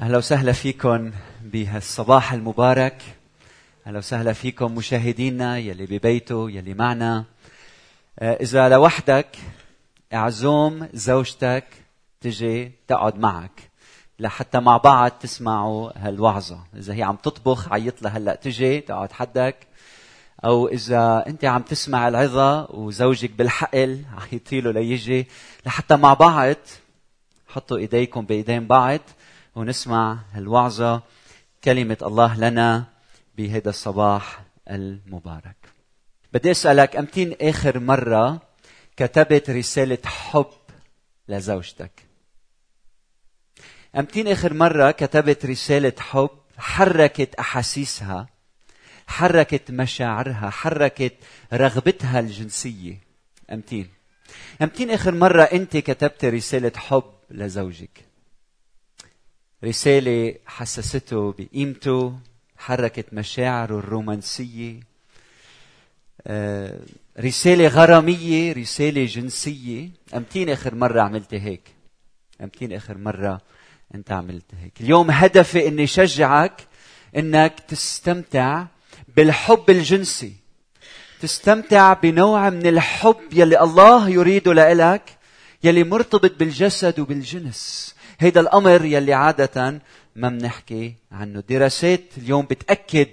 أهلا وسهلا فيكم بهالصباح المبارك. أهلا وسهلا فيكم مشاهدينا يلي ببيته يلي معنا. آه، إذا لوحدك أعزوم زوجتك تجي تقعد معك لحتى مع بعض تسمعوا هالوعظة. إذا هي عم تطبخ عيط لها هلأ تجي تقعد حدك. أو إذا أنت عم تسمع العظة وزوجك بالحقل عيطي له ليجي لحتى مع بعض حطوا إيديكم بإيدين بعض. ونسمع الوعظة كلمة الله لنا بهذا الصباح المبارك. بدي أسألك أمتين آخر مرة كتبت رسالة حب لزوجتك؟ أمتين آخر مرة كتبت رسالة حب حركت أحاسيسها حركت مشاعرها حركت رغبتها الجنسية. أمتين. أمتين آخر مرة أنت كتبت رسالة حب لزوجك؟ رسالة حسسته بقيمته حركت مشاعره الرومانسية. آه، رسالة غرامية رسالة جنسية. أمتين آخر مرة عملت هيك؟ أمتين آخر مرة أنت عملت هيك؟ اليوم هدفي أني شجعك أنك تستمتع بالحب الجنسي. تستمتع بنوع من الحب يلي الله يريده لإلك يلي مرتبط بالجسد وبالجنس. هيدا الأمر يلي عادة ما بنحكي عنه. دراسات اليوم بتأكد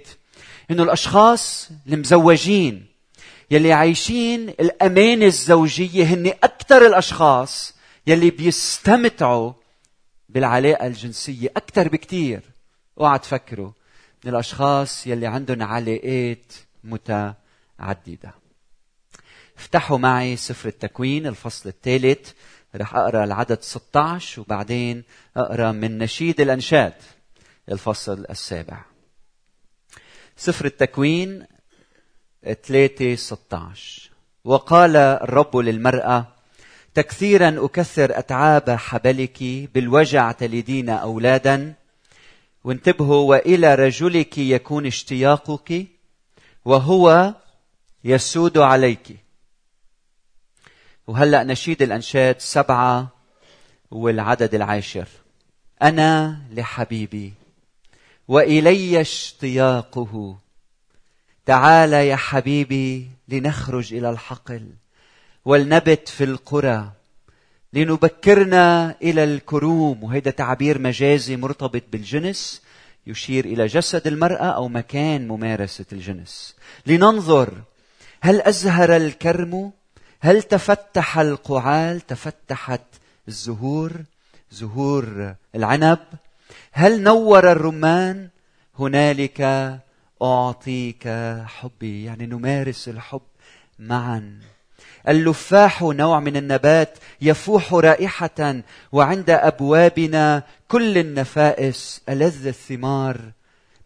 إنه الأشخاص المزوجين يلي عايشين الأمانة الزوجية هن أكثر الأشخاص يلي بيستمتعوا بالعلاقة الجنسية أكثر بكثير أوعى تفكروا من الأشخاص يلي عندهم علاقات متعددة. افتحوا معي سفر التكوين الفصل الثالث. رح أقرأ العدد 16 وبعدين أقرأ من نشيد الأنشاد الفصل السابع. سفر التكوين 3 16 وقال الرب للمرأة تكثيرا أكثر أتعاب حبلك بالوجع تلدين أولادا. وانتبهوا وإلى رجلك يكون اشتياقك وهو يسود عليك. وهلأ نشيد الأنشاد سبعة والعدد العاشر. أنا لحبيبي وإلي اشتياقه. تعال يا حبيبي لنخرج إلى الحقل ولنبت في القرى لنبكرنا إلى الكروم. وهذا تعبير مجازي مرتبط بالجنس يشير إلى جسد المرأة أو مكان ممارسة الجنس. لننظر هل أزهر الكرم؟ هل تفتح القعال؟ تفتحت الزهور زهور العنب. هل نور الرمان؟ هنالك أعطيك حبي يعني نمارس الحب معا. اللفاح نوع من النبات يفوح رائحة وعند أبوابنا كل النفائس ألذ الثمار.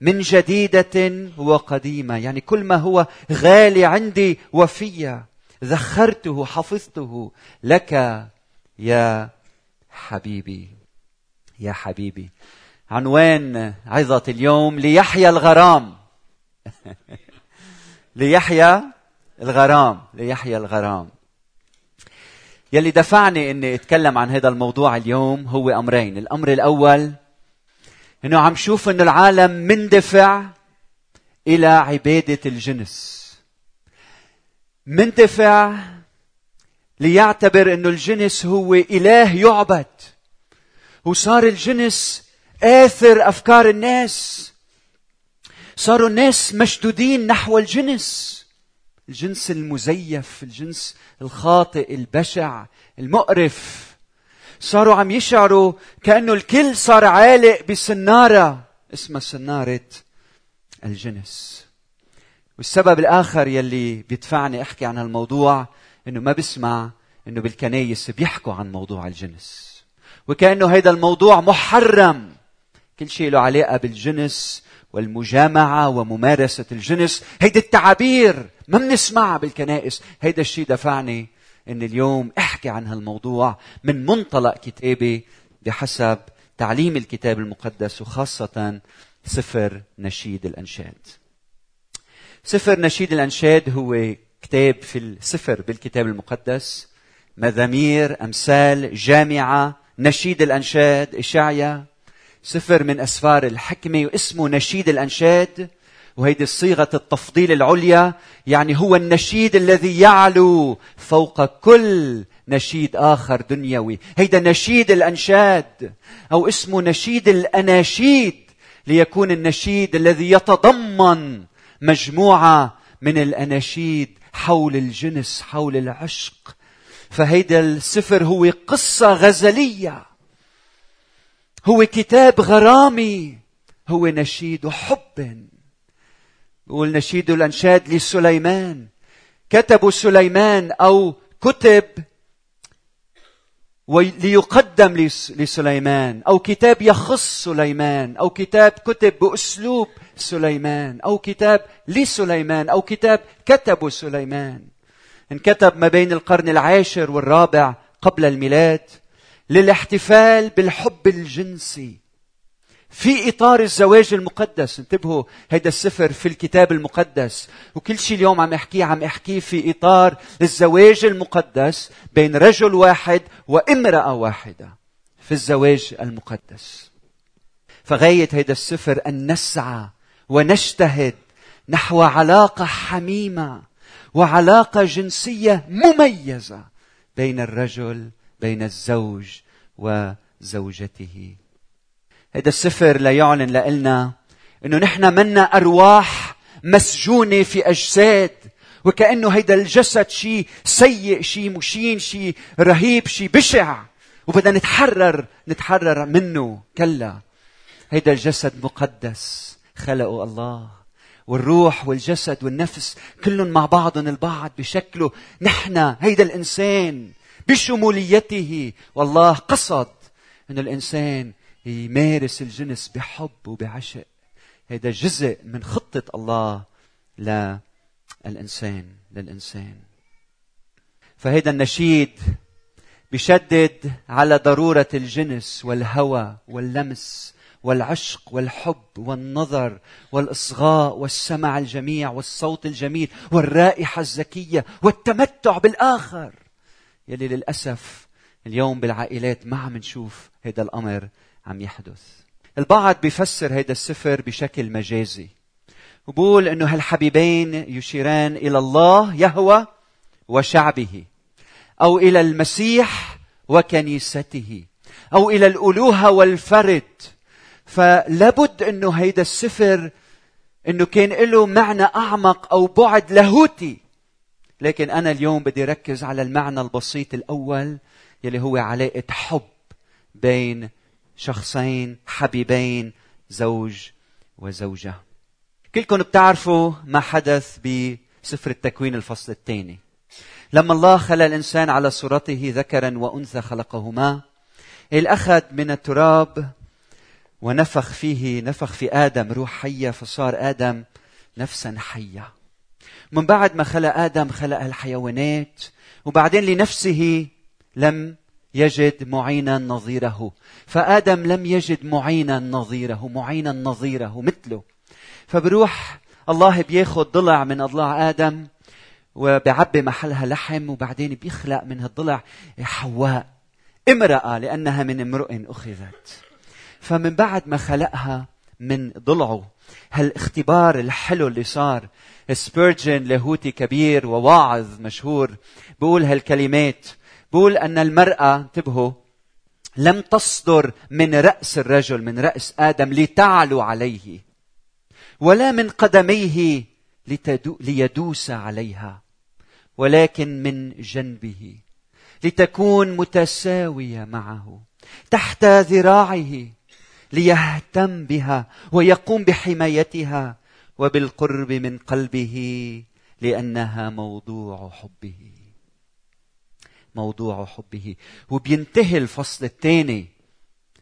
من جديدة وقديمة يعني كل ما هو غالي عندي وفيه ذخرته حفظته لك يا حبيبي. يا حبيبي. عنوان عظة اليوم ليحيى الغرام. ليحيى الغرام ليحيى الغرام. يلي دفعني إني أتكلم عن هذا الموضوع اليوم هو أمرين. الأمر الأول إنه عم شوف إنه العالم مندفع إلى عبادة الجنس. منتفع ليعتبر إنه الجنس هو إله يعبد. وصار الجنس آثر أفكار الناس. صاروا الناس مشدودين نحو الجنس. الجنس المزيف الجنس الخاطئ البشع المقرف. صاروا عم يشعروا كأنه الكل صار عالق بسنارة. اسمها سنارة الجنس. والسبب الآخر يلي بيدفعني أحكي عن هالموضوع إنه ما بسمع إنه بالكنايس بيحكوا عن موضوع الجنس. وكأنه هيدا الموضوع محرم. كل شيء له علاقة بالجنس والمجامعة وممارسة الجنس. هيدي التعابير ما بنسمعها بالكنائس. هيدا الشيء دفعني ان اليوم أحكي عن هالموضوع من منطلق كتابي بحسب تعليم الكتاب المقدس وخاصة سفر نشيد الأنشاد. سفر نشيد الأنشاد هو كتاب في السفر بالكتاب المقدس مزامير أمثال جامعة نشيد الأنشاد إشعيا سفر من أسفار الحكمة واسمه نشيد الأنشاد وهيدي صيغة التفضيل العليا يعني هو النشيد الذي يعلو فوق كل نشيد آخر دنيوي. هيدا نشيد الأنشاد أو اسمه نشيد الأناشيد ليكون النشيد الذي يتضمن مجموعة من الأناشيد حول الجنس حول العشق. فهيدا السفر هو قصة غزلية. هو كتاب غرامي. هو نشيد حب. بقول نشيد الأنشاد لسليمان. كتبوا سليمان أو كتب ليقدم لسليمان أو كتاب يخص سليمان أو كتاب كتب بأسلوب سليمان أو كتاب لسليمان أو كتاب كتبه سليمان. انكتب ما بين القرن العاشر والرابع قبل الميلاد للاحتفال بالحب الجنسي. في إطار الزواج المقدس. انتبهوا هيدا السفر في الكتاب المقدس. وكل شيء اليوم عم احكيه عم احكيه في إطار الزواج المقدس بين رجل واحد وامرأة واحدة في الزواج المقدس. فغاية هيدا السفر أن نسعى ونجتهد نحو علاقة حميمة وعلاقة جنسية مميزة بين الرجل بين الزوج وزوجته. هذا السفر ليعلن لنا إنه نحن منا أرواح مسجونة في أجساد وكأنه هيدا الجسد شيء سيء شيء مشين شيء رهيب شيء بشع. وبدنا نتحرر نتحرر منه كلا. هيدا الجسد مقدس خلقه الله. والروح والجسد والنفس كلهم مع بعضهم البعض بشكله. نحن هيدا الإنسان بشموليته. والله قصد أن الإنسان يمارس الجنس بحب وبعشق. هذا جزء من خطة الله للإنسان للإنسان. فهذا النشيد بشدد على ضرورة الجنس والهوى واللمس والعشق والحب والنظر والإصغاء والسمع الجميع والصوت الجميل والرائحة الزكية والتمتع بالآخر. يلي للأسف اليوم بالعائلات ما عم نشوف هذا الأمر عم يحدث. البعض بيفسر هذا السفر بشكل مجازي. وبقول إنه هالحبيبين يشيران إلى الله يهوى وشعبه أو إلى المسيح وكنيسته أو إلى الألوهة والفرد. فلابد إنه هيدا السفر إنه كان له معنى أعمق أو بعد لاهوتي. لكن أنا اليوم بدي ركز على المعنى البسيط الأول يلي هو علاقة حب بين شخصين حبيبين زوج وزوجة. كلكم بتعرفوا ما حدث بسفر التكوين الفصل الثاني. لما الله خلق الإنسان على صورته ذكرا وأنثى خلقهما الأخذ من التراب ونفخ فيه نفخ في آدم روح حية فصار آدم نفسا حية. من بعد ما خلق آدم خلق الحيوانات وبعدين لنفسه لم يجد معينا نظيره. فآدم لم يجد معينا نظيره معينا نظيره مثله. فبروح الله بياخذ ضلع من اضلاع آدم وبعبي محلها لحم وبعدين بيخلق من هالضلع حواء امرأة لأنها من امرؤ أخذت. فمن بعد ما خلقها من ضلعه هالاختبار الحلو اللي صار سبيرجن لاهوتي كبير وواعظ مشهور بقول هالكلمات بقول أن المرأة انتبهوا لم تصدر من رأس الرجل من رأس آدم لتعلو عليه ولا من قدميه ليدوس عليها ولكن من جنبه لتكون متساوية معه تحت ذراعه ليهتم بها ويقوم بحمايتها وبالقرب من قلبه لأنها موضوع حبه. موضوع حبه. وبينتهي الفصل الثاني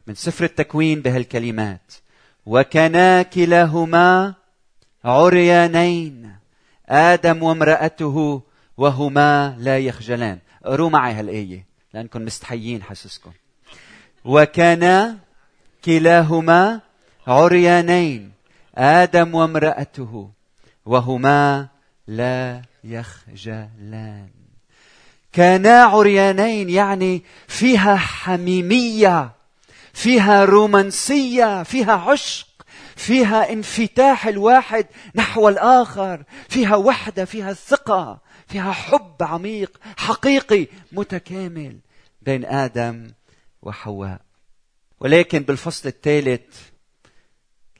من سفر التكوين بهالكلمات. وكانا كلاهما عريانين. آدم وامرأته وهما لا يخجلان. قروا معي هالآية لأنكم مستحيين حسسكم وكانا كلاهما عريانين. آدم وامرأته وهما لا يخجلان. كانا عريانين يعني فيها حميمية فيها رومانسية فيها عشق فيها انفتاح الواحد نحو الآخر فيها وحدة فيها ثقة فيها حب عميق حقيقي متكامل بين آدم وحواء. ولكن بالفصل الثالث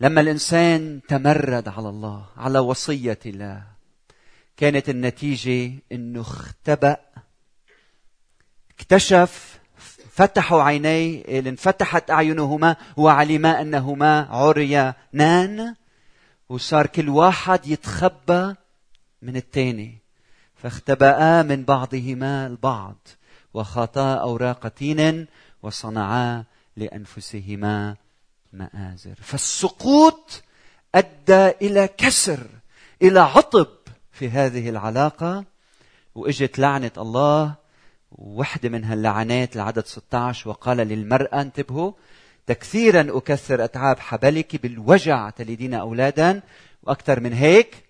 لما الإنسان تمرد على الله على وصية الله كانت النتيجة إنه اختبأ اكتشف فتحوا عينيه انفتحت أعينهما وعلما أنهما عريانان وصار كل واحد يتخبى من الثاني فاختبأا من بعضهما البعض وخاطا أوراق تين وصنعا لأنفسهما مآزر. فالسقوط أدى إلى كسر إلى عطب في هذه العلاقة وإجت لعنة الله وحدة من هاللعنات العدد 16 وقال للمرأة انتبهوا تكثيرا أكثر أتعاب حبلك بالوجع تلدين أولادا وأكثر من هيك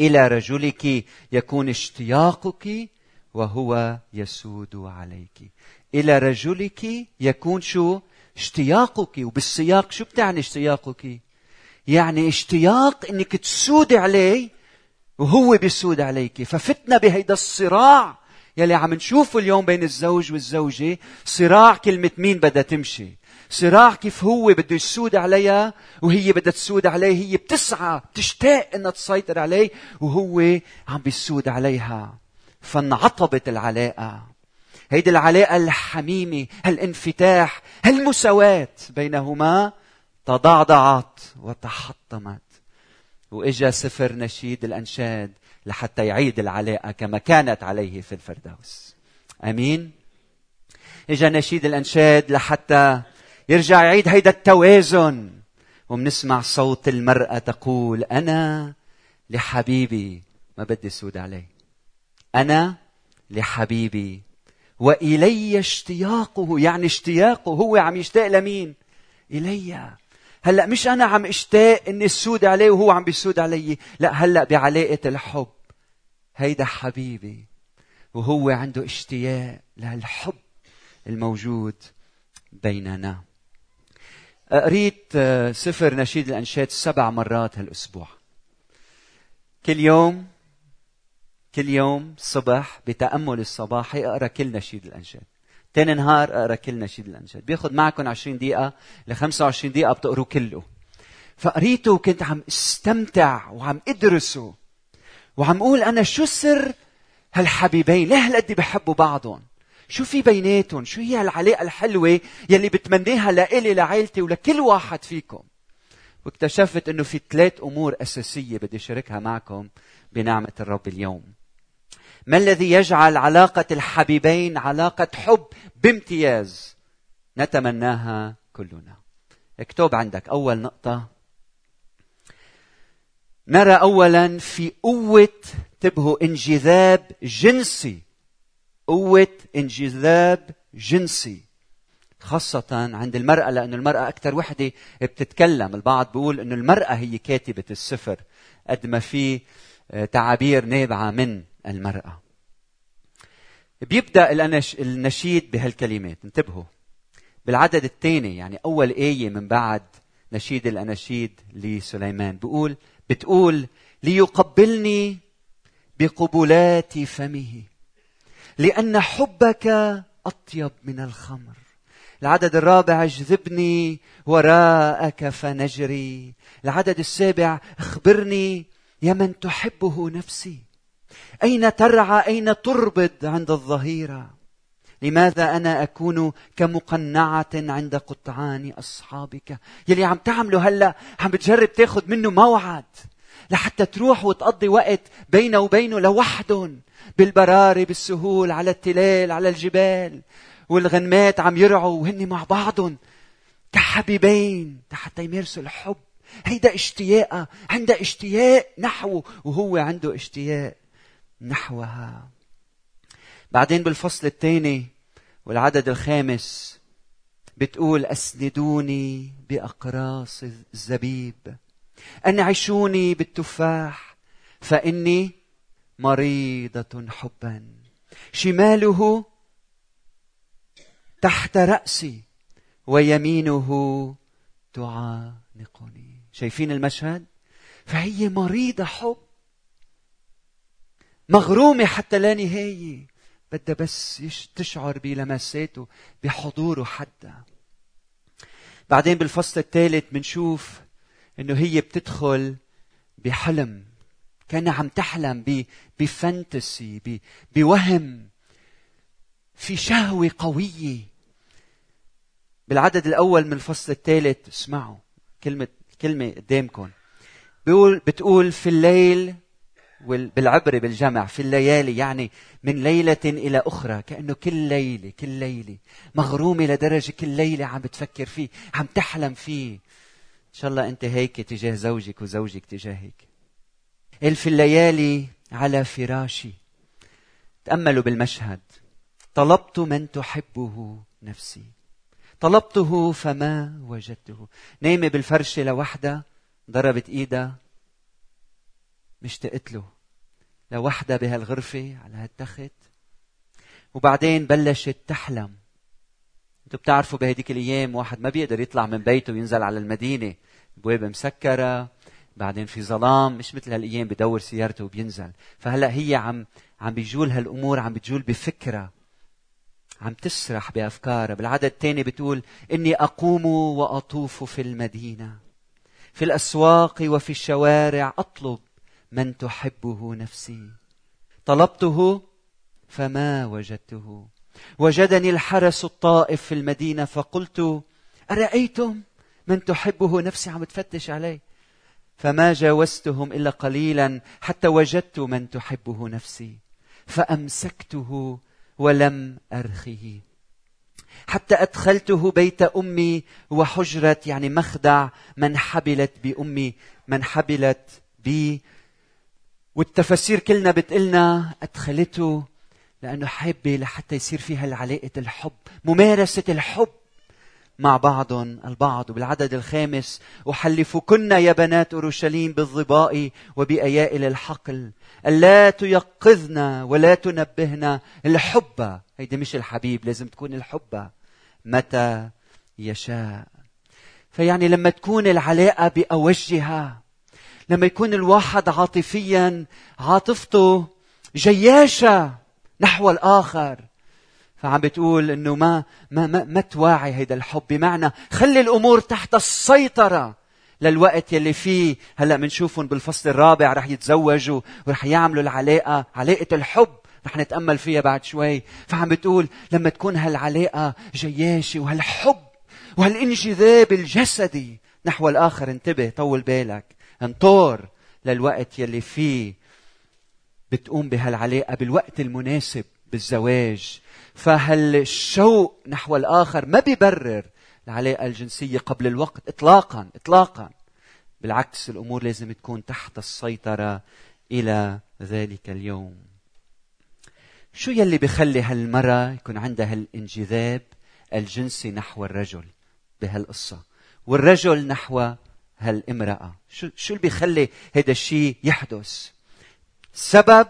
إلى رجلك يكون اشتياقك وهو يسود عليك. إلى رجلك يكون شو؟ اشتياقك. وبالسياق شو بتعني اشتياقك؟ يعني اشتياق إنك تسودي عليه وهو بيسود عليك. ففتنا بهيدا الصراع يلي عم نشوفه اليوم بين الزوج والزوجة صراع كلمة مين بدها تمشي؟ صراع كيف هو بده يسود عليها وهي بدها تسود عليه هي بتسعى بتشتاق إنها تسيطر عليه وهو عم بيسود عليها. فانعطبت العلاقة. هيدي العلاقة الحميمة هالانفتاح هالمساواة بينهما تضعضعت وتحطمت. وإجا سفر نشيد الأنشاد. لحتى يعيد العلاقه كما كانت عليه في الفردوس. آمين. إجا نشيد الأنشاد لحتى يرجع يعيد هيدا التوازن. ومنسمع صوت المرأة تقول أنا لحبيبي ما بدي سود عليه. أنا لحبيبي. وإلي اشتياقه. يعني اشتياقه هو عم يشتاق لمين؟ إلي. هلأ مش أنا عم اشتاق إني السود عليه وهو عم بيسود علي. لأ هلأ بعلاقة الحب. هيدا حبيبي وهو عنده اشتياق لهالحب الموجود بيننا. قريت آه، سفر نشيد الأنشاد سبع مرات هالأسبوع. كل يوم كل يوم صبح بتأمل الصباحي أقرأ كل نشيد الأنشاد. تاني نهار أقرأ كل نشيد الأنشاد. بياخذ معكم 20 دقيقة ل 25 دقيقة بتقروا كله. فقريته وكنت عم استمتع وعم ادرسه. وعم أقول أنا شو سر هالحبيبين ليه هالقد بحبوا بعضهم؟ شو في بيناتهم؟ شو هي هالعلاقة الحلوة يلي بتمناها لإلي لعائلتي ولكل واحد فيكم؟ واكتشفت إنه في ثلاث أمور أساسية بدي أشاركها معكم بنعمة الرب اليوم. ما الذي يجعل علاقة الحبيبين علاقة حب بامتياز نتمناها كلنا؟ اكتب عندك أول نقطة. نرى أولا في قوة انتبهوا انجذاب جنسي. قوة انجذاب جنسي. خاصة عند المرأة لأن المرأة أكثر وحدة بتتكلم. البعض بيقول أن المرأة هي كاتبة السفر قد ما في آه، تعابير نابعة من المرأة. بيبدأ النشيد بهالكلمات. انتبهوا. بالعدد الثاني يعني أول آية من بعد نشيد الأناشيد لسليمان. بيقول بتقول ليقبلني بقبلات فمه لأن حبك أطيب من الخمر. العدد الرابع اجذبني وراءك فنجري. العدد السابع اخبرني يا من تحبه نفسي. أين ترعى؟ أين تربض عند الظهيرة؟ لماذا أنا أكون كمقنعة عند قطعان أصحابك؟ يلي عم تعمله هلا عم بتجرب تاخذ منه موعد لحتى تروح وتقضي وقت بينه وبينه لوحدهم بالبراري بالسهول على التلال على الجبال والغنمات عم يرعوا وهن مع بعضهم كحبيبين حتى يمارسوا الحب. هيدا اشتياقها عندها اشتياق نحوه وهو عنده اشتياق نحوها. بعدين بالفصل الثاني والعدد الخامس بتقول أسندوني بأقراص الزبيب. انعشوني بالتفاح فإني مريضة حبا. شماله تحت رأسي ويمينه تعانقني. شايفين المشهد؟ فهي مريضة حب مغرومة حتى لا نهاية. بدها بس تشعر بلمساته بحضوره حتى. بعدين بالفصل الثالث بنشوف إنه هي بتدخل بحلم كأنها عم تحلم بفانتسي بوهم. في شهوة قوية. بالعدد الأول من الفصل الثالث اسمعوا كلمه كلمة قدامكم. بيقول بتقول في الليل بالعبرة بالجمع في الليالي يعني من ليلة إلى أخرى كأنه كل ليلة كل ليلة. مغرومة لدرجة كل ليلة عم بتفكر فيه عم تحلم فيه. إن شاء الله أنت هيك تجاه زوجك وزوجك تجاهك قال في الليالي على فراشي. تأملوا بالمشهد. طلبت من تحبه نفسي. طلبته فما وجدته. نايمة بالفرشة لوحدها ضربت إيدها مشتقت له. لوحدها بهالغرفة على هالتخت. وبعدين بلشت تحلم. أنتوا بتعرفوا بهديك الأيام واحد ما بيقدر يطلع من بيته وينزل على المدينة. البوابه مسكرة. بعدين في ظلام. مش مثل هالأيام بدور سيارته وبينزل. فهلأ هي عم عم بيجول هالأمور عم بتجول بفكرة. عم تسرح بأفكارها. بالعدد الثاني بتقول إني أقوم وأطوف في المدينة. في الأسواق وفي الشوارع أطلب. من تحبه نفسي. طلبته فما وجدته. وجدني الحرس الطائف في المدينة فقلت أرأيتم من تحبه نفسي؟ عم تفتش عليه فما جاوزتهم إلا قليلا حتى وجدت من تحبه نفسي. فأمسكته ولم أرخه. حتى أدخلته بيت أمي وحجرة يعني مخدع من حبلت بأمي من حبلت بي والتفاسير كلنا بتقلنا أدخلته لأنه حابه لحتى يصير فيها العلاقة الحب ممارسة الحب مع بعضهم البعض وبالعدد الخامس. أحلفكن يا بنات أورشليم بالظباء وبأيائل الحقل. ألا تيقظن ولا تنبهن الحب هيدي مش الحبيب لازم تكون الحب متى يشاء. فيعني لما تكون العلاقة بأوجها لما يكون الواحد عاطفيا عاطفته جياشة نحو الآخر. فعم بتقول إنه ما ما ما, ما تواعي هيدا الحب. بمعنى خلي الأمور تحت السيطرة للوقت يلي فيه. هلأ بنشوفهم بالفصل الرابع رح يتزوجوا ورح يعملوا العلاقة علاقة الحب رح نتأمل فيها بعد شوي. فعم بتقول لما تكون هالعلاقة جياشة وهالحب وهالانجذاب الجسدي نحو الآخر انتبه طول بالك. انطور للوقت يلي فيه بتقوم بهالعلاقة بالوقت المناسب بالزواج. فهالشوق نحو الآخر ما بيبرر العلاقة الجنسية قبل الوقت؟ إطلاقا إطلاقا. بالعكس الأمور لازم تكون تحت السيطرة إلى ذلك اليوم. شو يلي بخلي هالمرأة يكون عندها هالانجذاب الجنسي نحو الرجل بهالقصة؟ والرجل نحو هالامرأة. شو شو اللي بيخلي هذا الشيء يحدث؟ سبب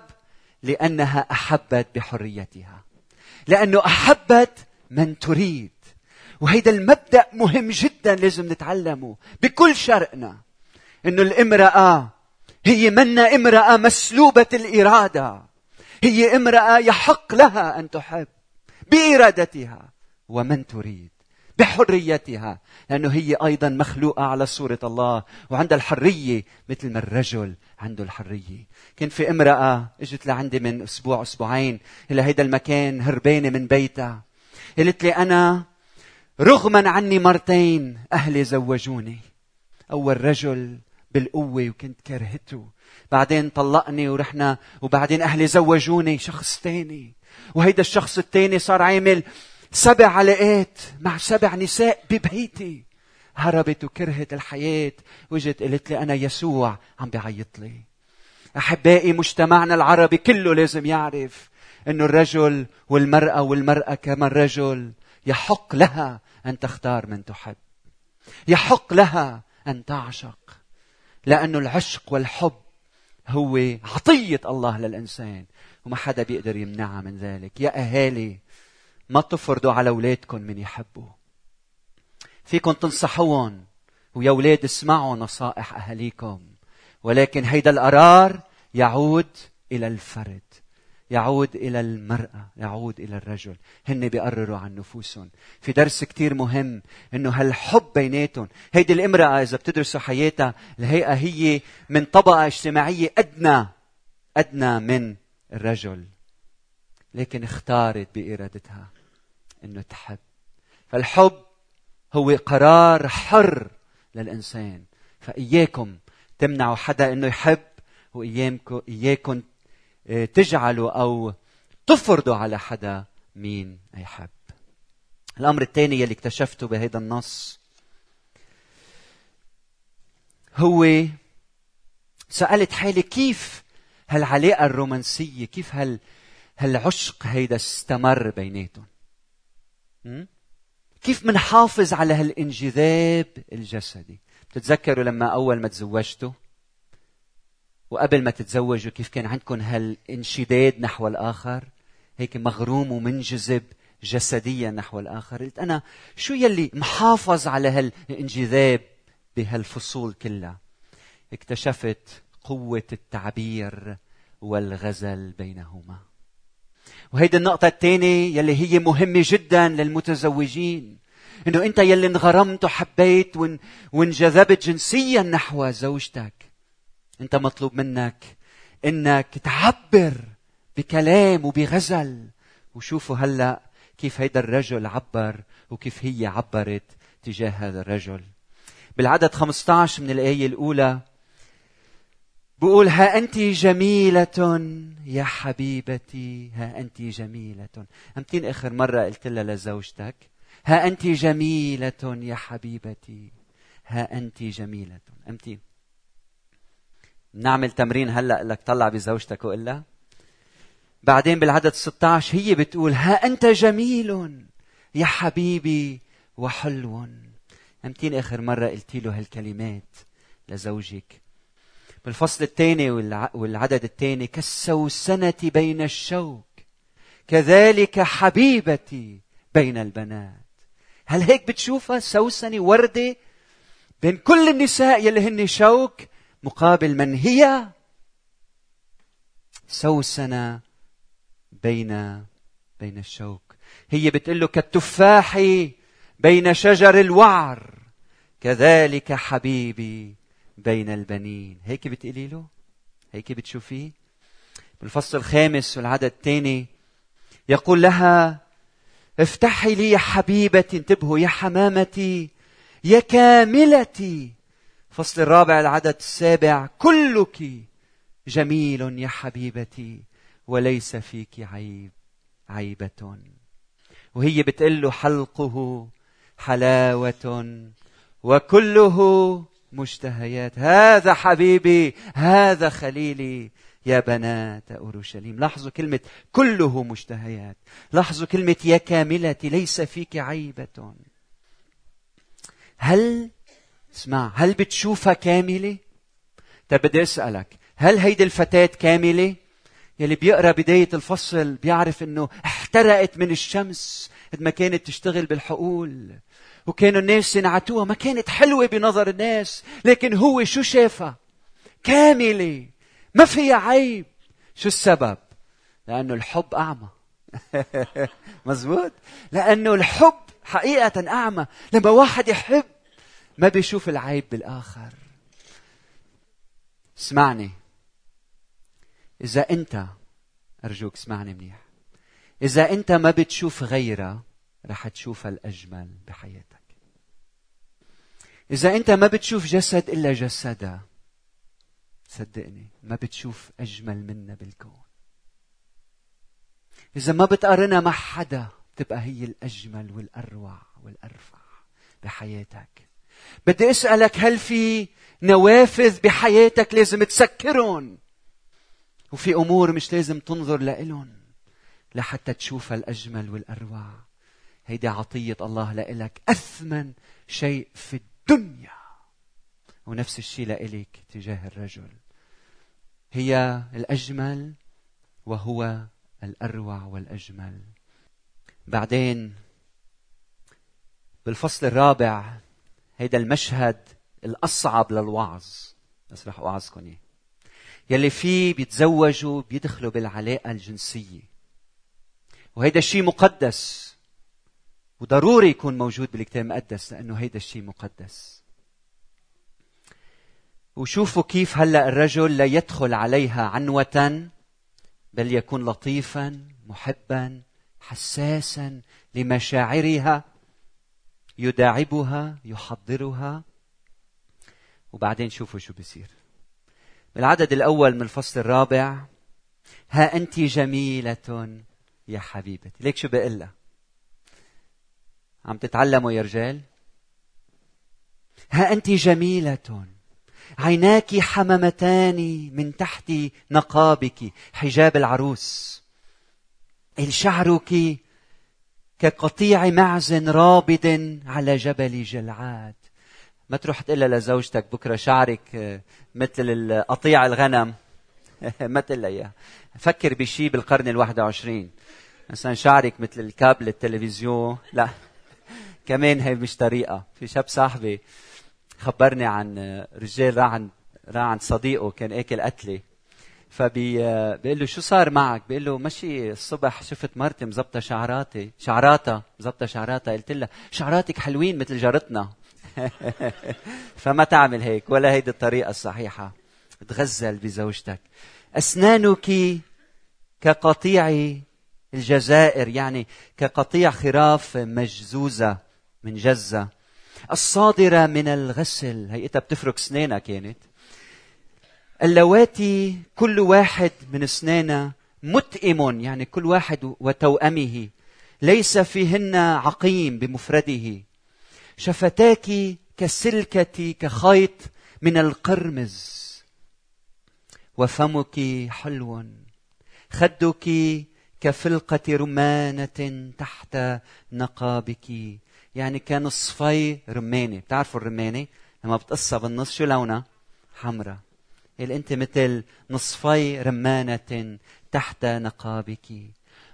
لأنها أحبت بحريتها. لأنه أحبت من تريد. وهيدا المبدأ مهم جدا لازم نتعلمه. بكل شرقنا. إنه الامرأة هي منا امرأة مسلوبة الإرادة. هي امرأة يحق لها أن تحب بإرادتها. ومن تريد. بحريتها لأنه هي أيضا مخلوقة على صورة الله وعندها الحرية مثل ما الرجل عنده الحرية. كان في امرأة إجت لعندي من أسبوع أسبوعين إلى هيدا المكان هربانة من بيتها. قالت لي أنا رغما عني مرتين أهلي زوجوني. أول رجل بالقوة وكنت كرهته. بعدين طلقني ورحنا وبعدين أهلي زوجوني شخص تاني. وهيدا الشخص التاني صار عامل سبع علاقات مع سبع نساء ببيتي. هربت وكرهت الحياة. وجت قالت لي أنا يسوع عم بيعيط لي. أحبائي مجتمعنا العربي كله لازم يعرف أنه الرجل والمرأة والمرأة كما الرجل يحق لها أن تختار من تحب. يحق لها أن تعشق. لأنه العشق والحب هو عطية الله للإنسان. وما حدا بيقدر يمنعها من ذلك. يا أهالي ما تفرضوا على أولادكم من يحبوا. فيكم تنصحوهم ويا أولاد اسمعوا نصائح أهاليكم. ولكن هيدا القرار يعود إلى الفرد يعود إلى المرأة يعود إلى الرجل. هن بيقرروا عن نفوسهم. في درس كتير مهم إنه هالحب بيناتهم. هيدي الامرأة إذا بتدرسوا حياتها الهيئة هي من طبقة اجتماعية أدنى أدنى من الرجل. لكن اختارت بإرادتها. إنه تحب. فالحب هو قرار حر للإنسان. فإياكم تمنعوا حدا إنه يحب وإياكم آه، تجعلوا أو تفرضوا على حدا مين يحب. الأمر الثاني يلي اكتشفته بهذا النص هو سألت حالي كيف هالعلاقة الرومانسية كيف هال هالعشق هيدا استمر بيناتهم؟ كيف منحافظ على هالانجذاب الجسدي؟ بتتذكروا لما أول ما تزوجتوا؟ وقبل ما تتزوجوا كيف كان عندكم هالانشداد نحو الآخر؟ هيك مغروم ومنجذب جسديا نحو الآخر. قلت أنا شو يلي محافظ على هالانجذاب بهالفصول كلها؟ اكتشفت قوة التعبير والغزل بينهما. وهيدي النقطة الثانية يلي هي مهمة جدا للمتزوجين. إنه أنت يلي انغرمت وحبيت وانجذبت جنسيا نحو زوجتك. أنت مطلوب منك إنك تعبر بكلام وبغزل. وشوفوا هلأ كيف هيدا الرجل عبر وكيف هي عبرت تجاه هذا الرجل. بالعدد 15 من الآية الأولى بقول ها أنت جميلة يا حبيبتي ها أنت جميلة. أمتين آخر مرة قلت لها لزوجتك ها أنت جميلة يا حبيبتي ها أنت جميلة. أمتين نعمل تمرين هلأ لك طلع بزوجتك وقول لها. بعدين بالعدد 16 هي بتقول ها أنت جميل يا حبيبي وحلو. أمتين آخر مرة قلت له هالكلمات لزوجك؟ بالفصل الثاني والعدد الثاني كالسوسنة بين الشوك كذلك حبيبتي بين البنات. هل هيك بتشوفها؟ سوسنة وردة بين كل النساء يلي هن شوك مقابل من هي؟ سوسنة بين بين الشوك. هي بتقول له كالتفاح بين شجر الوعر كذلك حبيبي بين البنين. هيك بتقولي له؟ هيك بتشوفيه؟ بالفصل الخامس والعدد الثاني يقول لها افتحي لي يا حبيبتي انتبهوا يا حمامتي يا كاملتي. فصل الرابع العدد السابع كلك جميل يا حبيبتي وليس فيك عيب عيبة. وهي بتقول له حلقه حلاوة وكله مشتهيات. هذا حبيبي هذا خليلي. يا بنات أورشليم لاحظوا كلمة كله مشتهيات. لاحظوا كلمة يا كاملتي ليس فيك عيبة. هل اسمع هل بتشوفها كاملة؟ طيب بدي أسألك هل هيدي الفتاة كاملة؟ يلي بيقرأ بداية الفصل بيعرف إنه احترقت من الشمس قد ما كانت تشتغل بالحقول. وكانوا الناس ينعتوها ما كانت حلوة بنظر الناس لكن هو شو شافها؟ كاملة. ما فيها عيب. شو السبب؟ لأنه الحب أعمى. مزبوط؟ لأنه الحب حقيقة أعمى. لما واحد يحب ما بيشوف العيب بالآخر. اسمعني. إذا أنت أرجوك اسمعني منيح. إذا أنت ما بتشوف غيرها رح تشوفها الأجمل بحياتك. إذا أنت ما بتشوف جسد إلا جسدها صدقني ما بتشوف أجمل منا بالكون. إذا ما بتقارنها مع حدا تبقى هي الأجمل والأروع والأرفع بحياتك. بدي أسألك هل في نوافذ بحياتك لازم تسكرهم؟ وفي أمور مش لازم تنظر لإلهم لحتى تشوفها الأجمل والأروع. هيدي عطية الله لإلك. أثمن شيء في الدنيا ونفس الشيء لإلك تجاه الرجل. هي الأجمل وهو الأروع والأجمل. بعدين بالفصل الرابع هيدا المشهد الأصعب للوعظ. بس رح أوعظكم إياه. يلي فيه بيتزوجوا بيدخلوا بالعلاقة الجنسية. وهيدا الشيء مقدس. وضروري يكون موجود بالكتاب المقدس لأنه هيدا الشيء مقدس. وشوفوا كيف هلأ الرجل لا يدخل عليها عنوة بل يكون لطيفا محبا حساسا لمشاعرها يداعبها يحضرها. وبعدين شوفوا شو بيصير بالعدد الأول من الفصل الرابع ها أنت جميلة يا حبيبتي. ليك شو بقول لها عم تتعلموا يا رجال؟ ها أنت جميلة. عيناك حممتان من تحت نقابك حجاب العروس. شعرك كقطيع معز رابض على جبل جلعاد. ما تروح تقول لزوجتك بكرة شعرك مثل قطيع الغنم. ما تقول اياها فكر بشيء بالقرن الواحد وعشرين. مثلا شعرك مثل الكابل التلفزيون. لا. كمان هي مش طريقة. في شاب صاحبي خبرني عن رجال راح عند راح عند صديقه كان أكل قتله فبي له شو صار معك؟ بيقول له مشي الصبح شفت مرتي مزبطة شعراتي شعراتها مزبطة شعراتها. قلت لها شعراتك حلوين مثل جارتنا. فما تعمل هيك ولا هيدي الطريقة الصحيحة. تغزل بزوجتك. أسنانك كقطيع الجزائر يعني كقطيع خراف مجزوزة. من جزة. الصادرة من الغسل. هيئتها بتفرك سنينها كانت. اللواتي كل واحد من اسنانها متئم يعني كل واحد وتوأمه. ليس فيهن عقيم بمفرده. شفتاك كسلكة كخيط من القرمز. وفمك حلو. خدك كفلقة رمانة تحت نقابك. يعني كنصفي رمانة بتعرفوا الرمانة لما بتقصها بالنص شو لونها؟ حمراء. اللي أنت مثل نصفي رمانة تحت نقابك.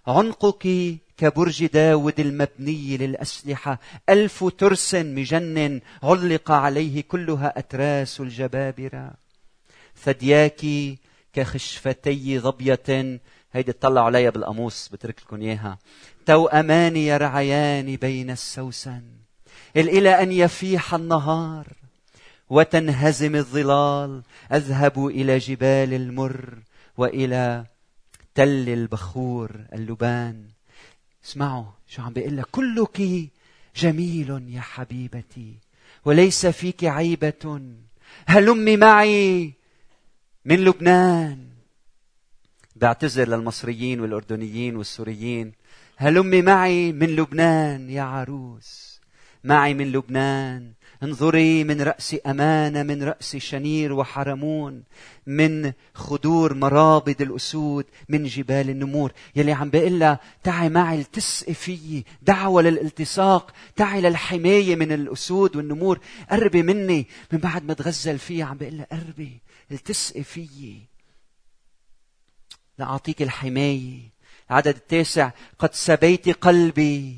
عنقك كبرج داود المبني للأسلحة. ألف ترس مجن علق عليه كلها أتراس الجبابرة. ثدياك كخشفتي ظبية هيدي تطلعوا عليها بالقاموس بترك لكم إياها. توأمان يرعيان بين السوسن إلى أن يفيح النهار وتنهزم الظلال أذهب إلى جبال المر وإلى تل البخور اللبان. اسمعوا شو عم بيقول لك كلك جميل يا حبيبتي وليس فيك عيبة هلمي معي من لبنان؟ بعتذر للمصريين والأردنيين والسوريين. هلمي معي من لبنان يا عروس؟ معي من لبنان. انظري من رأس أمانة من رأس شنير وحرمون من خدور مرابض الأسود من جبال النمور. يلي عم بقول لها تعي معي التسقي فيي دعوة للالتصاق تعي للحماية من الأسود والنمور. قربي مني. من بعد ما تغزل فيها عم بقول لها قربي التسقي فيي. لأعطيك الحماية. العدد التاسع قد سبيت قلبي.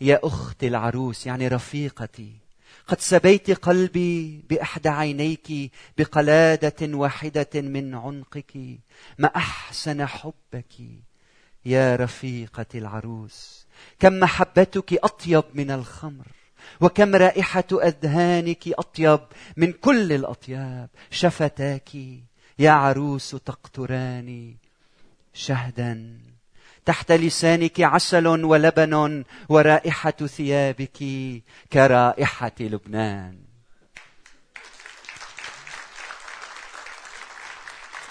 يا أختي العروس يعني رفيقتي قد سبيت قلبي باحدى عينيك بقلادة واحدة من عنقك. ما أحسن حبك يا رفيقه العروس؟ كم محبتك أطيب من الخمر؟ وكم رائحة أذهانك أطيب من كل الأطياب؟ شفتاك يا عروس تقطران شهدا تحت لسانك عسل ولبن ورائحة ثيابك كرائحة لبنان.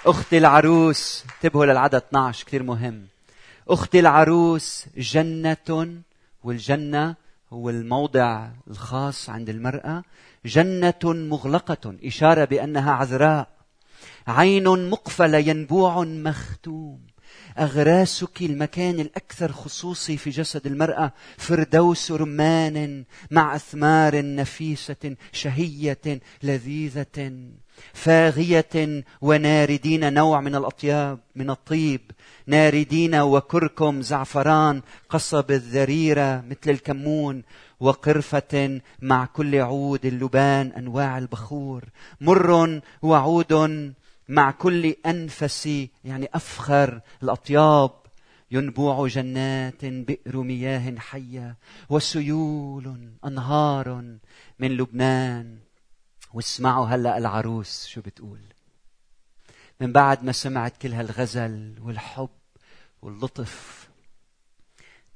أختي العروس انتبهوا للعدد 12 كثير مهم. أختي العروس جنة والجنة هو الموضع الخاص عند المرأة جنة مغلقة إشارة بأنها عذراء عين مقفلة ينبوع مختوم. أغراسك المكان الأكثر خصوصي في جسد المرأة فردوس رمان مع أثمار نفيسة شهية لذيذة فاغية وناردين نوع من الأطياب من الطيب. ناردين وكركم زعفران قصب الذريرة مثل الكمون وقرفة مع كل عود اللبان أنواع البخور. مر وعود مع كل أنفس يعني أفخر الأطياب. ينبوع جنات بئر مياه حية وسيول أنهار من لبنان. واسمعوا هلأ العروس شو بتقول. من بعد ما سمعت كل هالغزل والحب واللطف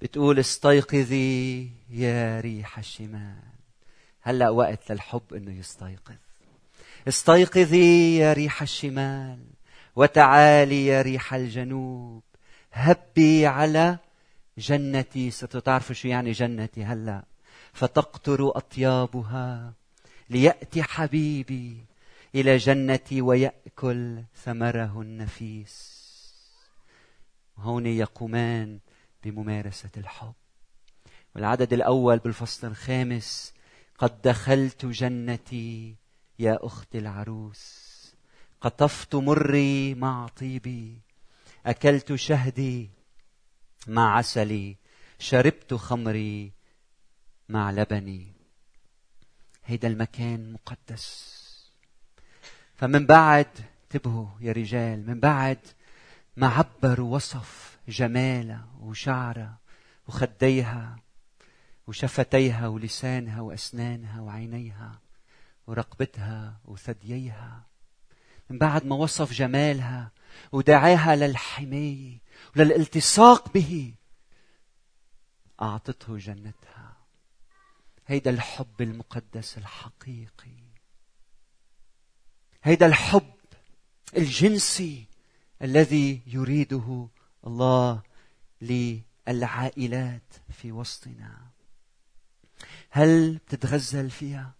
بتقول استيقظي يا ريح الشمال. هلأ وقت للحب إنه يستيقظ. استيقظي يا ريح الشمال وتعالي يا ريح الجنوب. هبي على جنتي. ستعرفوا شو يعني جنتي هلا؟ فتقطر أطيابها ليأتي حبيبي إلى جنتي ويأكل ثمره النفيس. هون يقومان بممارسة الحب. والعدد الأول بالفصل الخامس قد دخلت جنتي يا أختي العروس قطفت مري مع طيبي أكلت شهدي مع عسلي شربت خمري مع لبني. هيدا المكان مقدس. فمن بعد انتبهوا يا رجال من بعد ما عبر ووصف جمالها وشعرها وخديها وشفتيها ولسانها وأسنانها وعينيها ورقبتها وثدييها. من بعد ما وصف جمالها ودعاها للحماية وللالتصاق به أعطته جنتها. هيدا الحب المقدس الحقيقي. هيدا الحب الجنسي الذي يريده الله للعائلات في وسطنا. هل بتتغزل فيها؟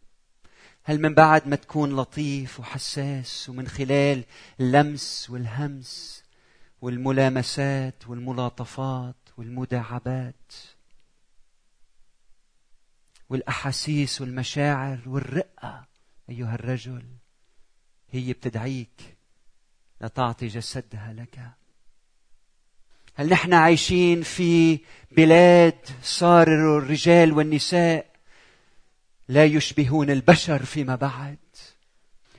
هل من بعد ما تكون لطيف وحساس ومن خلال اللمس والهمس والملامسات والملاطفات والمداعبات والأحاسيس والمشاعر والرقة أيها الرجل هي بتدعيك لتعطي جسدها لك. هل نحن عايشين في بلاد صار الرجال والنساء لا يشبهون البشر فيما بعد.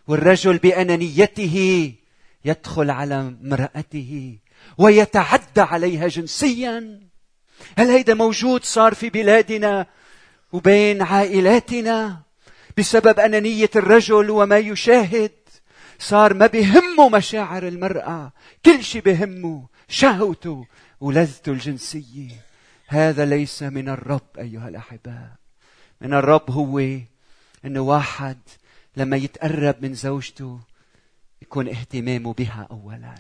والرجل بأنانيته يدخل على امرأته ويتعدى عليها جنسيا. هل هيدا موجود صار في بلادنا وبين عائلاتنا بسبب أنانية الرجل وما يشاهد؟ صار ما بهمه مشاعر المرأة. كل شيء بهمه شهوته ولذته الجنسية. هذا ليس من الرب أيها الأحباء. من الرب هو إنه واحد لما يتقرب من زوجته يكون اهتمامه بها اولا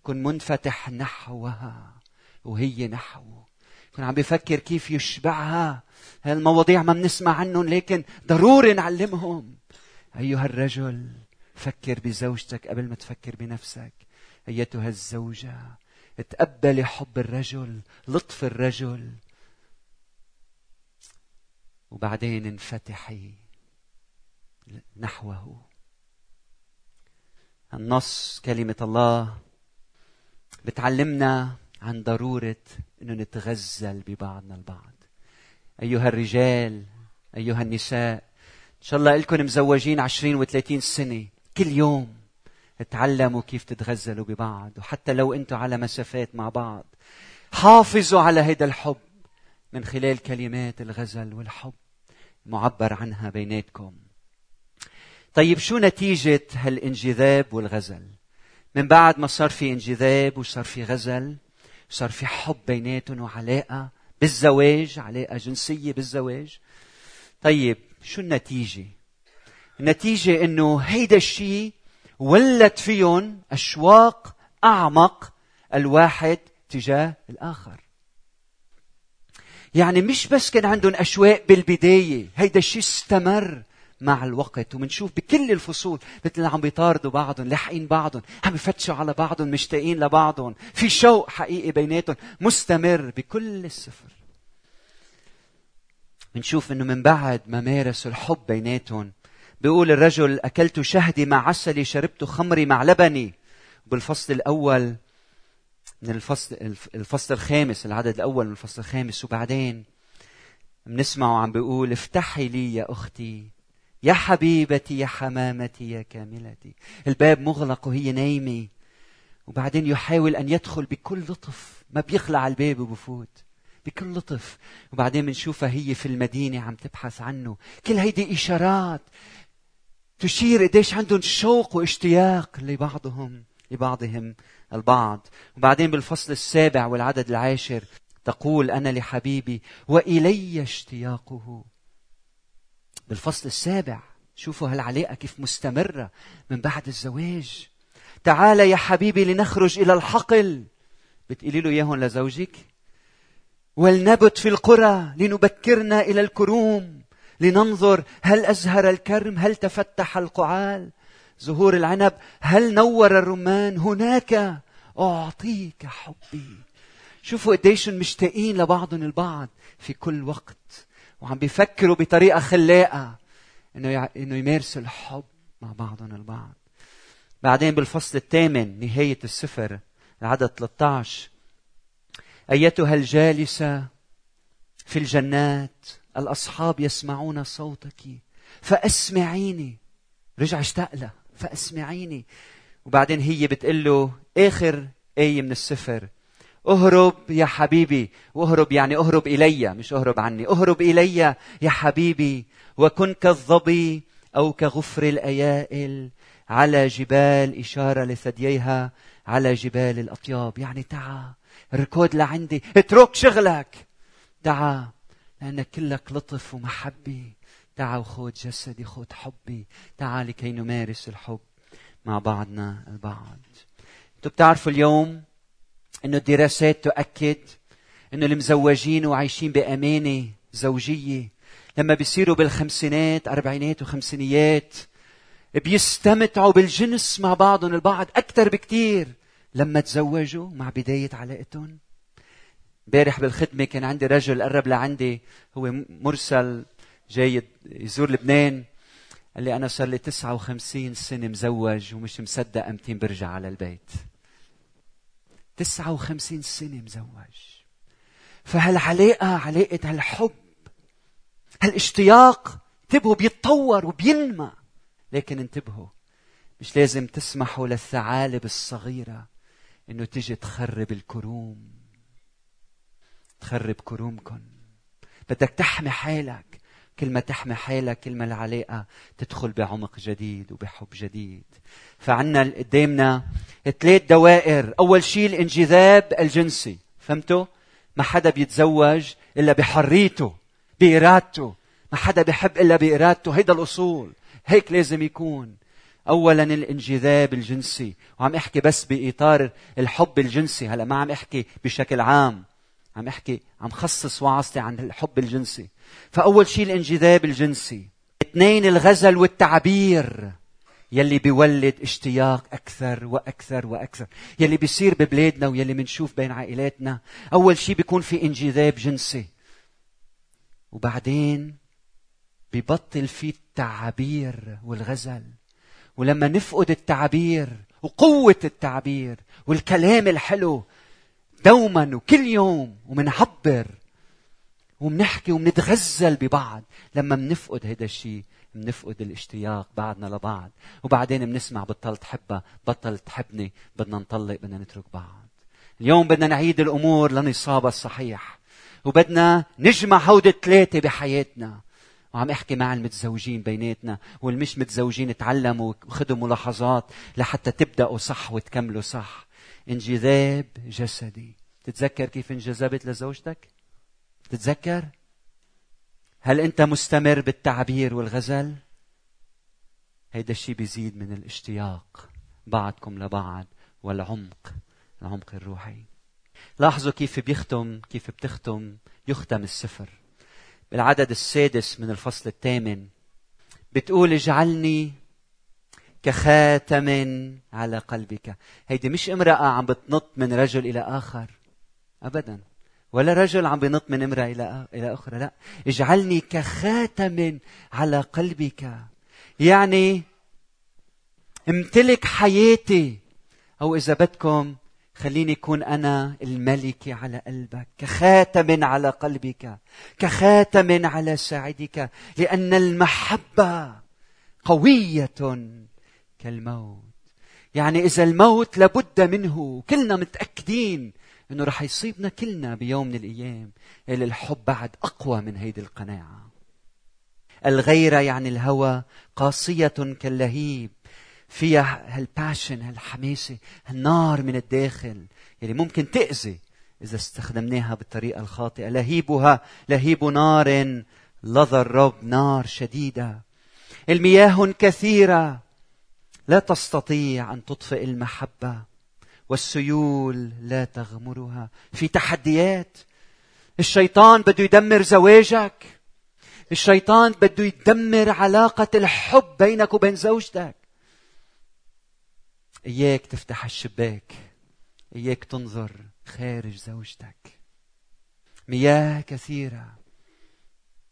يكون منفتح نحوها وهي نحوه. يكون عم بيفكر كيف يشبعها. هالمواضيع ما بنسمع عنهم لكن ضروري نعلمهم. أيها الرجل فكر بزوجتك قبل ما تفكر بنفسك. أيتها الزوجة. تقبلي حب الرجل لطف الرجل. وبعدين انفتحي نحوه. النص كلمة الله بتعلمنا عن ضرورة إنه نتغزل ببعضنا البعض. أيها الرجال أيها النساء إن شاء الله لكم مزوجين عشرين وثلاثين سنة. كل يوم تعلموا كيف تتغزلوا ببعض. وحتى لو أنتم على مسافات مع بعض حافظوا على هذا الحب. من خلال كلمات الغزل والحب معبر عنها بيناتكم. طيب شو نتيجة هالانجذاب والغزل؟ من بعد ما صار في انجذاب وصار في غزل صار في حب بيناتهم وعلاقة بالزواج علاقة جنسية بالزواج. طيب شو النتيجة؟ النتيجة إنه هيدا الشيء ولد فيهم أشواق أعمق الواحد تجاه الآخر. يعني مش بس كان عندهم أشواق بالبداية. هيدا الشيء استمر مع الوقت. ومنشوف بكل الفصول مثل عم بيطاردوا بعضهم لاحقين بعضهم عم يفتشوا على بعضهم مشتاقين لبعضهم. في شوق حقيقي بيناتهم مستمر بكل السفر. بنشوف إنه من بعد ما مارسوا الحب بيناتهم بيقول الرجل أكلت شهدي مع عسلي شربت خمري مع لبني. بالفصل الأول من الفصل الفصل الخامس العدد الأول من الفصل الخامس وبعدين بنسمعه عم بيقول افتحي لي يا أختي يا حبيبتي يا حمامتي يا كاملتي. الباب مغلق وهي نايمة وبعدين يحاول أن يدخل بكل لطف. ما بيخلع الباب وبفوت بكل لطف. وبعدين بنشوفها هي في المدينة عم تبحث عنه. كل هيدي إشارات تشير قديش عندهم شوق واشتياق لبعضهم لبعضهم. البعض. وبعدين بالفصل السابع والعدد العاشر تقول أنا لحبيبي وإلي اشتياقه. بالفصل السابع شوفوا هالعلاقة كيف مستمرة من بعد الزواج. تعال يا حبيبي لنخرج إلى الحقل. بتقولي له إياهم لزوجك؟ ولنبت في القرى لنبكرنا إلى الكروم. لننظر هل أزهر الكرم هل تفتح القعال؟ زهور العنب هل نور الرمان هناك؟ أعطيك حبي. شوفوا قديش مشتاقين لبعضهم البعض في كل وقت وعم بيفكروا بطريقة خلاقة إنه إنه يمارسوا الحب مع بعضهم البعض. بعدين بالفصل الثامن نهاية السفر العدد 13 أيتها الجالسة في الجنات الأصحاب يسمعون صوتك فأسمعيني. رجع اشتاق لها. فأسمعيني. وبعدين هي بتقول له آخر آية من السفر اهرب يا حبيبي واهرب يعني اهرب إلي مش اهرب عني اهرب إلي يا حبيبي وكن كالظبي أو كغفر الأيائل على جبال إشارة لثدييها على جبال الأطياب. يعني تعا ركض لعندي اترك شغلك. تعا لأنك كلك لطف ومحبه تعا وخذ جسدي خذ حبي. تعا لكي نمارس الحب مع بعضنا البعض. أنتم بتعرفوا اليوم إنه الدراسات تؤكد إنه المزوجين وعايشين بأمانة زوجية. لما بيصيروا بالخمسينات أربعينات وخمسينيات بيستمتعوا بالجنس مع بعضهم البعض أكثر بكثير لما تزوجوا مع بداية علاقتهم. امبارح بالخدمة كان عندي رجل قرب لعندي هو مرسل جاي يزور لبنان. قال لي أنا صار لي 59 سنة مزوج ومش مصدق إمتى برجع على البيت. 59 سنة مزوج. فهالعلاقة علاقة هالحب هالاشتياق انتبهوا بيتطور وبينمى. لكن انتبهوا مش لازم تسمحوا للثعالب الصغيرة إنه تيجي تخرب الكروم. تخرب كرومكم بدك تحمي حالك. كل ما تحمي حالك كل ما العلاقة تدخل بعمق جديد وبحب جديد. فعنا قدامنا ثلاث دوائر. أول شيء الانجذاب الجنسي فهمتوا؟ ما حدا بيتزوج إلا بحريته بإرادته. ما حدا بيحب إلا بإرادته. هيدا الأصول. هيك لازم يكون. اولا الانجذاب الجنسي. وعم أحكي بس بإطار الحب الجنسي. هلأ ما عم أحكي بشكل عام. عم أحكي عم خصص وعظتي عن الحب الجنسي. فأول شيء الانجذاب الجنسي. اثنين الغزل والتعبير. يلي بيولد اشتياق أكثر وأكثر وأكثر. يلي بيصير ببلادنا ويلي بنشوف بين عائلاتنا. أول شيء بيكون في انجذاب جنسي. وبعدين ببطل في التعبير والغزل. ولما نفقد التعبير وقوة التعبير والكلام الحلو دوما وكل يوم ومنعبر ومنحكي ومنتغزل ببعض. لما منفقد هذا الشيء منفقد الاشتياق بعدنا لبعض. وبعدين بنسمع بطلت تحبها بطلت تحبني بدنا نطلق بدنا نترك بعض. اليوم بدنا نعيد الأمور لنصابها الصحيح. وبدنا نجمع هودي الثلاثه بحياتنا. وعم أحكي مع المتزوجين بيناتنا والمش متزوجين تعلموا وخذوا ملاحظات لحتى تبدأوا صح وتكملوا صح. انجذاب جسدي. تتذكر كيف انجذبت لزوجتك؟ تتذكر؟ هل أنت مستمر بالتعبير والغزل؟ هيدا الشيء بيزيد من الاشتياق بعضكم لبعض والعمق العمق الروحي. لاحظوا كيف بيختم كيف بتختم يختم السفر. بالعدد السادس من الفصل الثامن بتقول اجعلني كخاتم على قلبك. هيدي مش امرأة عم بتنط من رجل إلى آخر. أبدا. ولا رجل عم بنط من امرأة إلى إلى أخرى لا. اجعلني كخاتم على قلبك. يعني امتلك حياتي. أو إذا بدكم خليني أكون أنا الملكة على قلبك. كخاتم على قلبك. كخاتم على ساعدك. لأن المحبة قوية كالموت. يعني إذا الموت لابد منه. كلنا متأكدين أنه رح يصيبنا كلنا بيوم من الأيام اللي الحب بعد أقوى من هيدي القناعة. الغيرة يعني الهوى قاسية كاللهيب فيها هالباشن هالحماسة هالنار من الداخل يلي ممكن تأذي إذا استخدمناها بالطريقة الخاطئة. لهيبها لهيب نار لظى الرب نار شديدة. المياه كثيرة لا تستطيع أن تطفئ المحبة. والسيول لا تغمرها. في تحديات. الشيطان بده يدمر زواجك. الشيطان بده يدمر علاقة الحب بينك وبين زوجتك. إياك تفتح الشباك. إياك تنظر خارج زوجتك. مياه كثيرة.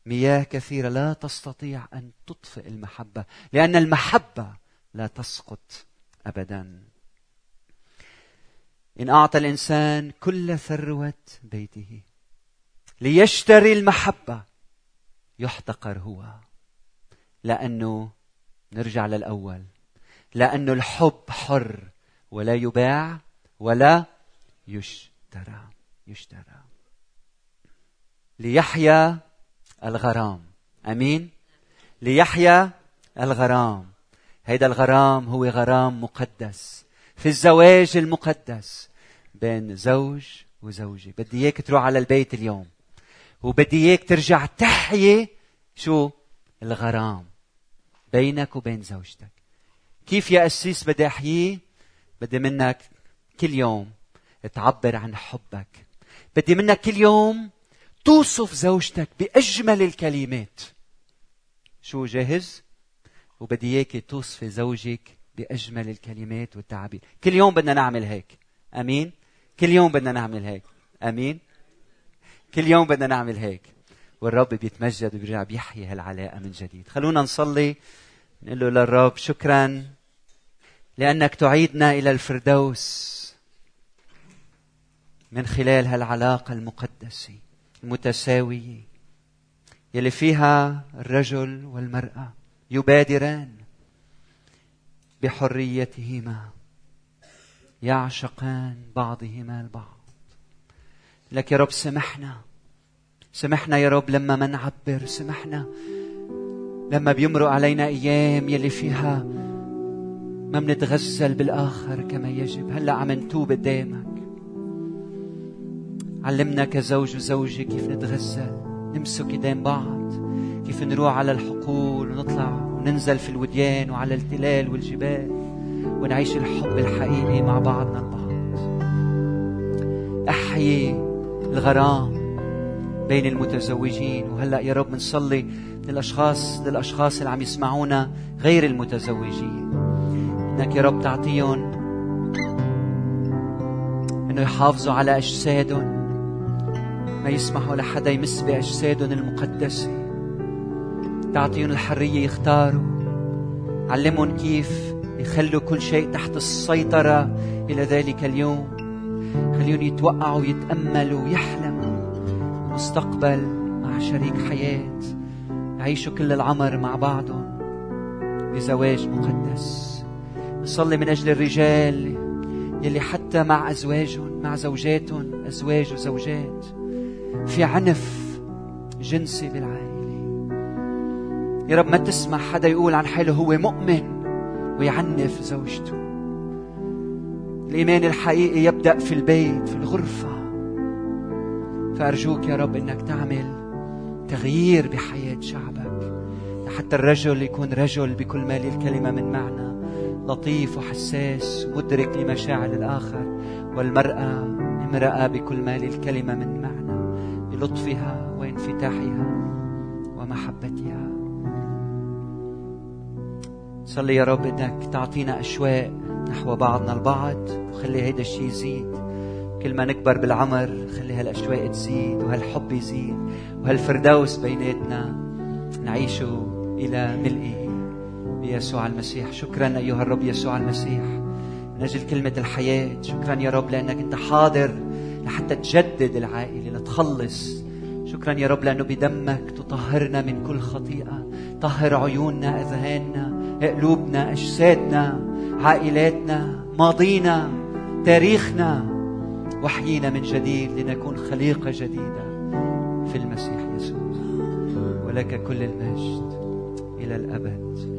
مياه كثيرة. لا تستطيع أن تطفئ المحبة لأن المحبة لا تسقط أبدا. إن أعطى الإنسان كل ثروة بيته. ليشتري المحبة. يحتقر هو. لأنه نرجع للأول. لأن الحب حر. ولا يباع ولا يشترى. يشترى. ليحيا الغرام. أمين؟ ليحيا الغرام. هيدا الغرام هو غرام مقدس. في الزواج المقدس بين زوج وزوجة. بدي إياك تروح على البيت اليوم. وبدي إياك ترجع تحيي شو؟ الغرام. بينك وبين زوجتك. كيف يا قسيس بدي أحييه؟ بدي منك كل يوم تعبر عن حبك. بدي منك كل يوم توصف زوجتك بأجمل الكلمات. شو جاهز؟ وبدي إياك توصفي زوجك بأجمل الكلمات والتعابير كل يوم بدنا نعمل هيك. أمين؟ كل يوم بدنا نعمل هيك. أمين؟ كل يوم بدنا نعمل هيك. والرب بيتمجد وبيرجع بيحيي هالعلاقة من جديد. خلونا نصلي. نقول له للرب شكرا لأنك تعيدنا إلى الفردوس من خلال هالعلاقة المقدسة المتساوية. يلي فيها الرجل والمرأة يبادران. بحريتهما يعشقان بعضهما البعض. لك يا رب سمحنا سمحنا يا رب لما ما نعبر سمحنا لما بيمرق علينا أيام يلي فيها ما منتغزل بالآخر كما يجب. هلأ عم نتوب قدامك. علمنا كزوج وزوجة كيف نتغزل نمسك ايدين بعض كيف نروح على الحقول ونطلع وننزل في الوديان وعلى التلال والجبال ونعيش الحب الحقيقي مع بعضنا البعض. أحيي الغرام بين المتزوجين. وهلأ يا رب بنصلي للأشخاص للأشخاص اللي عم يسمعونا غير المتزوجين. إنك يا رب تعطيهم إنه يحافظوا على أجسادهم ما يسمحوا لحدا يمس بأجسادهم المقدسة. تعطيهم الحرية يختاروا. علمهم كيف يخلوا كل شيء تحت السيطرة. إلى ذلك اليوم خليهم يتوقعوا ويتأملوا ويحلموا مستقبل مع شريك حياة. يعيشوا كل العمر مع بعضهم بزواج مقدس. نصلي من أجل الرجال يلي حتى مع أزواجهم مع زوجاتهم أزواج وزوجات. في عنف جنسي بالعائله يا رب ما تسمح حدا يقول عن حاله هو مؤمن ويعنف زوجته. الإيمان الحقيقي يبدأ في البيت في الغرفة. فأرجوك يا رب إنك تعمل تغيير بحياة شعبك حتى الرجل يكون رجل بكل ما للكلمة من معنى. لطيف وحساس مدرك لمشاعر الآخر والمرأة امرأة بكل ما للكلمة من معنى. بلطفها وانفتاحها ومحبتها. صلي يا رب إنك تعطينا أشواق نحو بعضنا البعض وخلي هيدا الشيء يزيد. كل ما نكبر بالعمر خلي هالأشواق تزيد وهالحب يزيد وهالفردوس بيناتنا نعيشه إلى ملئه. بيسوع المسيح. شكرا أيها الرب يسوع المسيح. من أجل كلمة الحياة شكرا يا رب لأنك أنت حاضر لحتى تجدد العائلة لتخلص. شكرا يا رب لأنه بدمك تطهرنا من كل خطيئة طهر عيوننا أذهاننا. قلوبنا أجسادنا عائلاتنا ماضينا تاريخنا. وحيينا من جديد لنكون خليقة جديدة في المسيح يسوع. ولك كل المجد إلى الأبد.